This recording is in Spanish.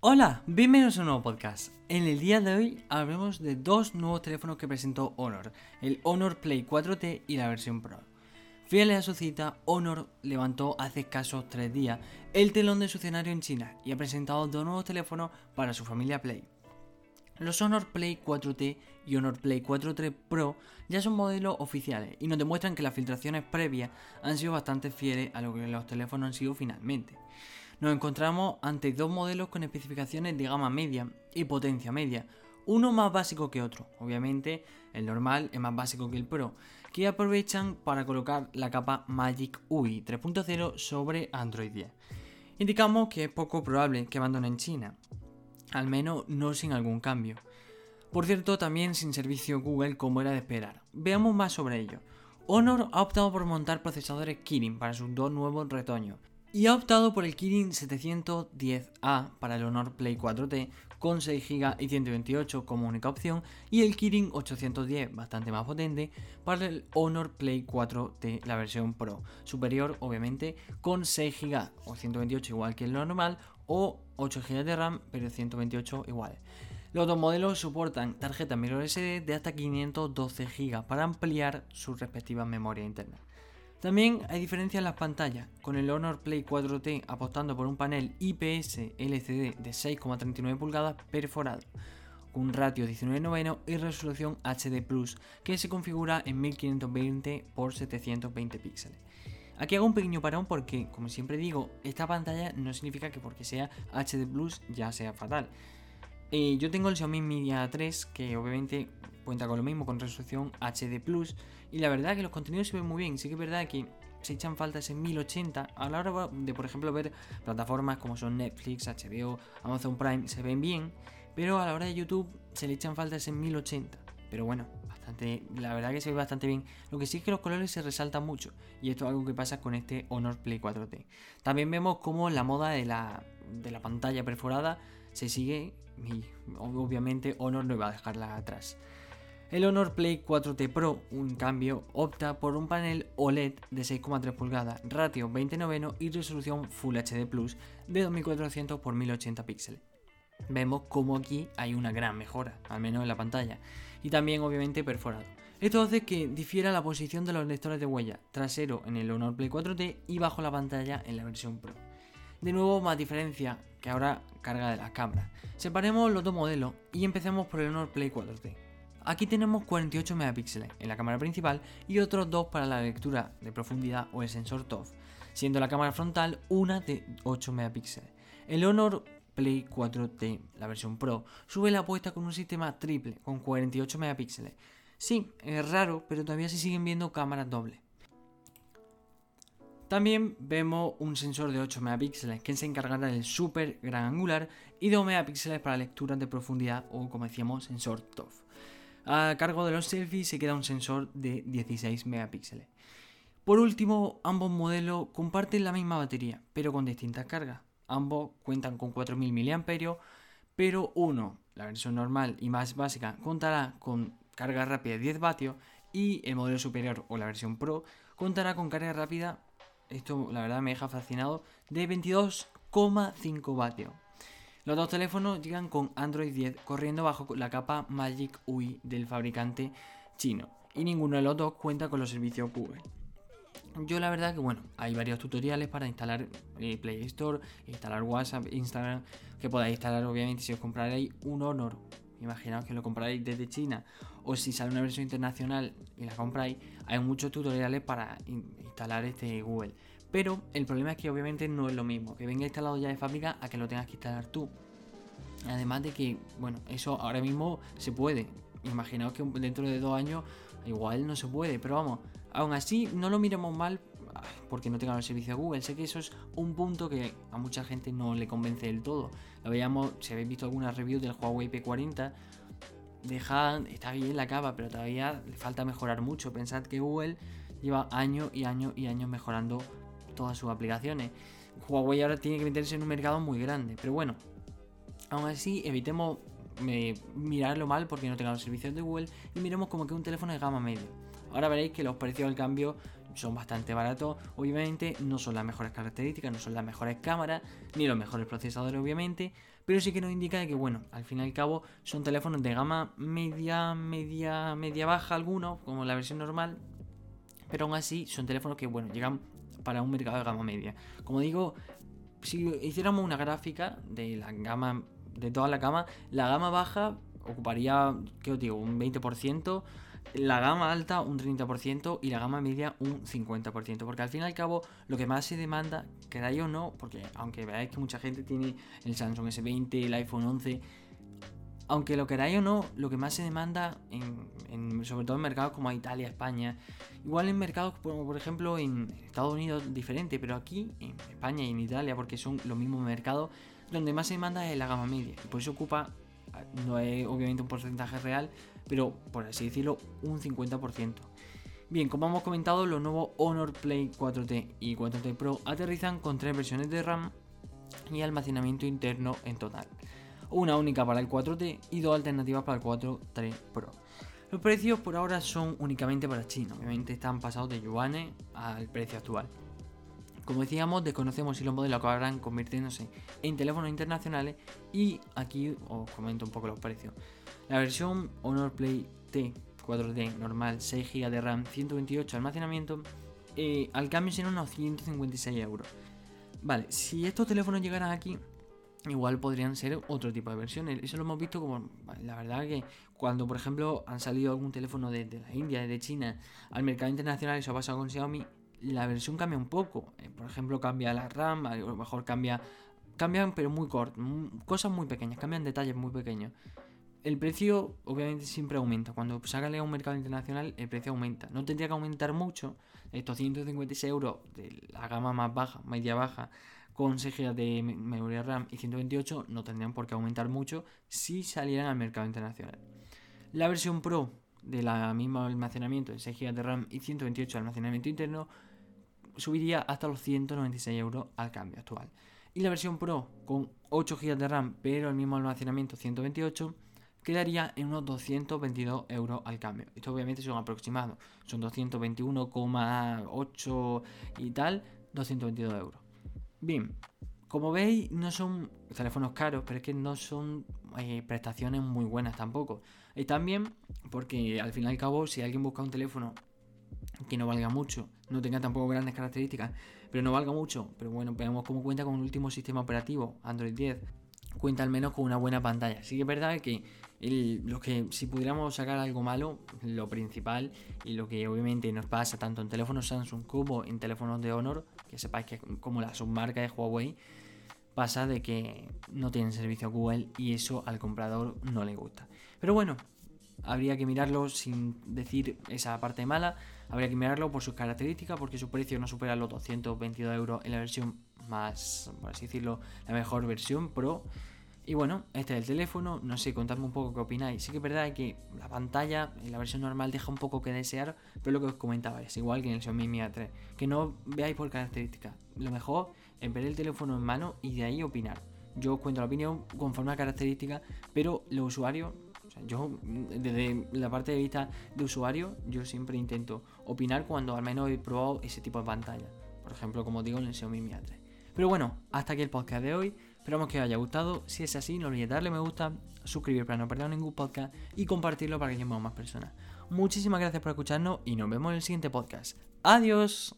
Hola, bienvenidos a un nuevo podcast. En el día de hoy hablaremos de dos nuevos teléfonos que presentó Honor, el Honor Play 4T y la versión Pro. Fieles a su cita, Honor levantó hace escasos tres días el telón de su escenario en China y ha presentado dos nuevos teléfonos para su familia Play. Los Honor Play 4T y Honor Play 4T Pro ya son modelos oficiales y nos demuestran que las filtraciones previas han sido bastante fieles a lo que los teléfonos han sido finalmente. Nos encontramos ante dos modelos con especificaciones de gama media y potencia media, uno más básico que otro, obviamente el normal es más básico que el Pro, que aprovechan para colocar la capa Magic UI 3.0 sobre Android 10. Indicamos que es poco probable que abandonen China, al menos no sin algún cambio. Por cierto, también sin servicio Google como era de esperar. Veamos más sobre ello. Honor ha optado por montar procesadores Kirin para sus dos nuevos retoños, y ha optado por el Kirin 710A para el Honor Play 4T con 6 GB y 128 como única opción y el Kirin 810 bastante más potente para el Honor Play 4T la versión Pro superior obviamente con 6 GB o 128 igual que el normal o 8 GB de RAM pero 128 igual. Los dos modelos soportan tarjetas microSD de hasta 512 GB para ampliar sus respectivas memorias internas. También hay diferencias en las pantallas, con el Honor Play 4T apostando por un panel IPS LCD de 6,39 pulgadas perforado, con un ratio 19 y resolución HD Plus que se configura en 1520 x 720 píxeles. Aquí hago un pequeño parón porque, como siempre digo, esta pantalla no significa que porque sea HD Plus ya sea fatal. Eh, yo tengo el Xiaomi Media 3 que obviamente cuenta con lo mismo, con resolución HD Plus. Y la verdad que los contenidos se ven muy bien. Sí que es verdad que se echan faltas en 1080 a la hora de, por ejemplo, ver plataformas como son Netflix, HBO, Amazon Prime, se ven bien. Pero a la hora de YouTube se le echan faltas en 1080. Pero bueno, bastante, la verdad que se ve bastante bien. Lo que sí es que los colores se resaltan mucho. Y esto es algo que pasa con este Honor Play 4T. También vemos cómo la moda de la, de la pantalla perforada se sigue. Y obviamente Honor no va a dejarla atrás. El Honor Play 4T Pro, en cambio, opta por un panel OLED de 6,3 pulgadas, ratio 20 y resolución Full HD Plus de 2400 x 1080 píxeles. Vemos como aquí hay una gran mejora, al menos en la pantalla, y también obviamente perforado. Esto hace que difiera la posición de los lectores de huella, trasero en el Honor Play 4T y bajo la pantalla en la versión Pro. De nuevo, más diferencia que ahora carga de la cámara. Separemos los dos modelos y empecemos por el Honor Play 4T. Aquí tenemos 48 megapíxeles en la cámara principal y otros dos para la lectura de profundidad o el sensor TOF, siendo la cámara frontal una de 8 megapíxeles. El Honor Play 4T, la versión Pro, sube la apuesta con un sistema triple con 48 megapíxeles. Sí, es raro, pero todavía se siguen viendo cámaras dobles. También vemos un sensor de 8 megapíxeles que se encargará del super gran angular y 2 megapíxeles para lecturas de profundidad o como decíamos sensor TOF. A cargo de los selfies se queda un sensor de 16 megapíxeles. Por último, ambos modelos comparten la misma batería, pero con distintas cargas. Ambos cuentan con 4000 mAh, pero uno, la versión normal y más básica, contará con carga rápida de 10 vatios y el modelo superior o la versión Pro contará con carga rápida, esto la verdad me deja fascinado, de 22,5 vatios. Los dos teléfonos llegan con Android 10 corriendo bajo la capa Magic UI del fabricante chino y ninguno de los dos cuenta con los servicios Google. Yo la verdad que bueno, hay varios tutoriales para instalar eh, Play Store, instalar WhatsApp, Instagram, que podáis instalar obviamente si os compraréis un Honor. Imaginaos que lo compraréis desde China o si sale una versión internacional y la compráis, hay muchos tutoriales para instalar este Google. Pero el problema es que obviamente no es lo mismo que venga instalado ya de fábrica a que lo tengas que instalar tú. Además de que, bueno, eso ahora mismo se puede. Imaginaos que dentro de dos años igual no se puede, pero vamos, aún así no lo miremos mal porque no tengan el servicio de Google. Sé que eso es un punto que a mucha gente no le convence del todo. Lo veíamos, si habéis visto alguna review del Huawei P40, dejan, está bien la capa, pero todavía le falta mejorar mucho. Pensad que Google lleva años y años y años mejorando todas sus aplicaciones. Huawei ahora tiene que meterse en un mercado muy grande, pero bueno, aún así evitemos eh, mirarlo mal porque no tenga los servicios de Google y miremos como que un teléfono de gama media. Ahora veréis que los precios del cambio son bastante baratos. Obviamente no son las mejores características, no son las mejores cámaras, ni los mejores procesadores obviamente, pero sí que nos indica que, bueno, al fin y al cabo son teléfonos de gama media, media, media baja algunos, como la versión normal, pero aún así son teléfonos que, bueno, llegan para un mercado de gama media. Como digo, si hiciéramos una gráfica de la gama, de toda la gama, la gama baja ocuparía, ¿qué os digo?, un 20%, la gama alta un 30% y la gama media un 50%. Porque al fin y al cabo, lo que más se demanda, queráis o no, porque aunque veáis que mucha gente tiene el Samsung S20, el iPhone 11, aunque lo queráis o no, lo que más se demanda, sobre todo en mercados como Italia, España, igual en mercados como por ejemplo en Estados Unidos diferente, pero aquí en España y en Italia, porque son los mismos mercados, donde más se demanda es la gama media. Y por eso ocupa, no es obviamente un porcentaje real, pero por así decirlo, un 50%. Bien, como hemos comentado, los nuevos Honor Play 4T y 4T Pro aterrizan con tres versiones de RAM y almacenamiento interno en total. Una única para el 4T y dos alternativas para el 4T Pro. Los precios por ahora son únicamente para China, obviamente están pasados de yuanes al precio actual. Como decíamos, desconocemos si los modelos acabarán convirtiéndose en teléfonos internacionales y aquí os comento un poco los precios. La versión Honor Play T 4D normal, 6 GB de RAM, 128 de almacenamiento, eh, al cambio serán unos 156 euros. Vale, si estos teléfonos llegaran aquí, igual podrían ser otro tipo de versiones. Eso lo hemos visto como, la verdad que cuando por ejemplo han salido algún teléfono de, la India, de China, al mercado internacional, eso ha pasado con Xiaomi, la versión cambia un poco. Eh, por ejemplo, cambia la RAM, a lo mejor cambia, cambian pero muy corto, cosas muy pequeñas, cambian detalles muy pequeños el precio obviamente siempre aumenta. Cuando sale a un mercado internacional, el precio aumenta. No tendría que aumentar mucho. Estos 156 euros de la gama más baja, media baja, con 6 GB de memoria RAM y 128, no tendrían por qué aumentar mucho si salieran al mercado internacional. La versión Pro de la misma almacenamiento de 6 GB de RAM y 128 de almacenamiento interno subiría hasta los 196 euros al cambio actual. Y la versión Pro con 8 GB de RAM pero el mismo almacenamiento 128 quedaría en unos 222 euros al cambio. Esto obviamente son aproximados, son 221,8 y tal, 222 euros. Bien, como veis, no son teléfonos caros, pero es que no son eh, prestaciones muy buenas tampoco. Y también porque al fin y al cabo, si alguien busca un teléfono que no valga mucho, no tenga tampoco grandes características, pero no valga mucho, pero bueno, veamos cómo cuenta con el último sistema operativo, Android 10, cuenta al menos con una buena pantalla. Sí que es verdad que lo que si pudiéramos sacar algo malo, lo principal y lo que obviamente nos pasa tanto en teléfonos Samsung como en teléfonos de Honor, que sepáis que como la submarca de Huawei, pasa de que no tienen servicio Google y eso al comprador no le gusta. Pero bueno, habría que mirarlo sin decir esa parte mala, habría que mirarlo por sus características, porque su precio no supera los 222 euros en la versión más, por así decirlo, la mejor versión Pro. Y bueno, este es el teléfono, no sé, contadme un poco qué opináis. Sí que es verdad que la pantalla en la versión normal deja un poco que desear, pero lo que os comentaba es igual que en el Xiaomi Mi A3. Que no veáis por características. Lo mejor es ver el teléfono en mano y de ahí opinar. Yo cuento la opinión conforme a características, pero los usuarios, yo desde la parte de vista de usuario, yo siempre intento opinar cuando al menos he probado ese tipo de pantalla. Por ejemplo, como digo en el Xiaomi Mi A3. Pero bueno, hasta aquí el podcast de hoy. Esperamos que os haya gustado. Si es así, no olvidéis darle me gusta, suscribir para no perder ningún podcast y compartirlo para que lleguemos a más personas. Muchísimas gracias por escucharnos y nos vemos en el siguiente podcast. Adiós.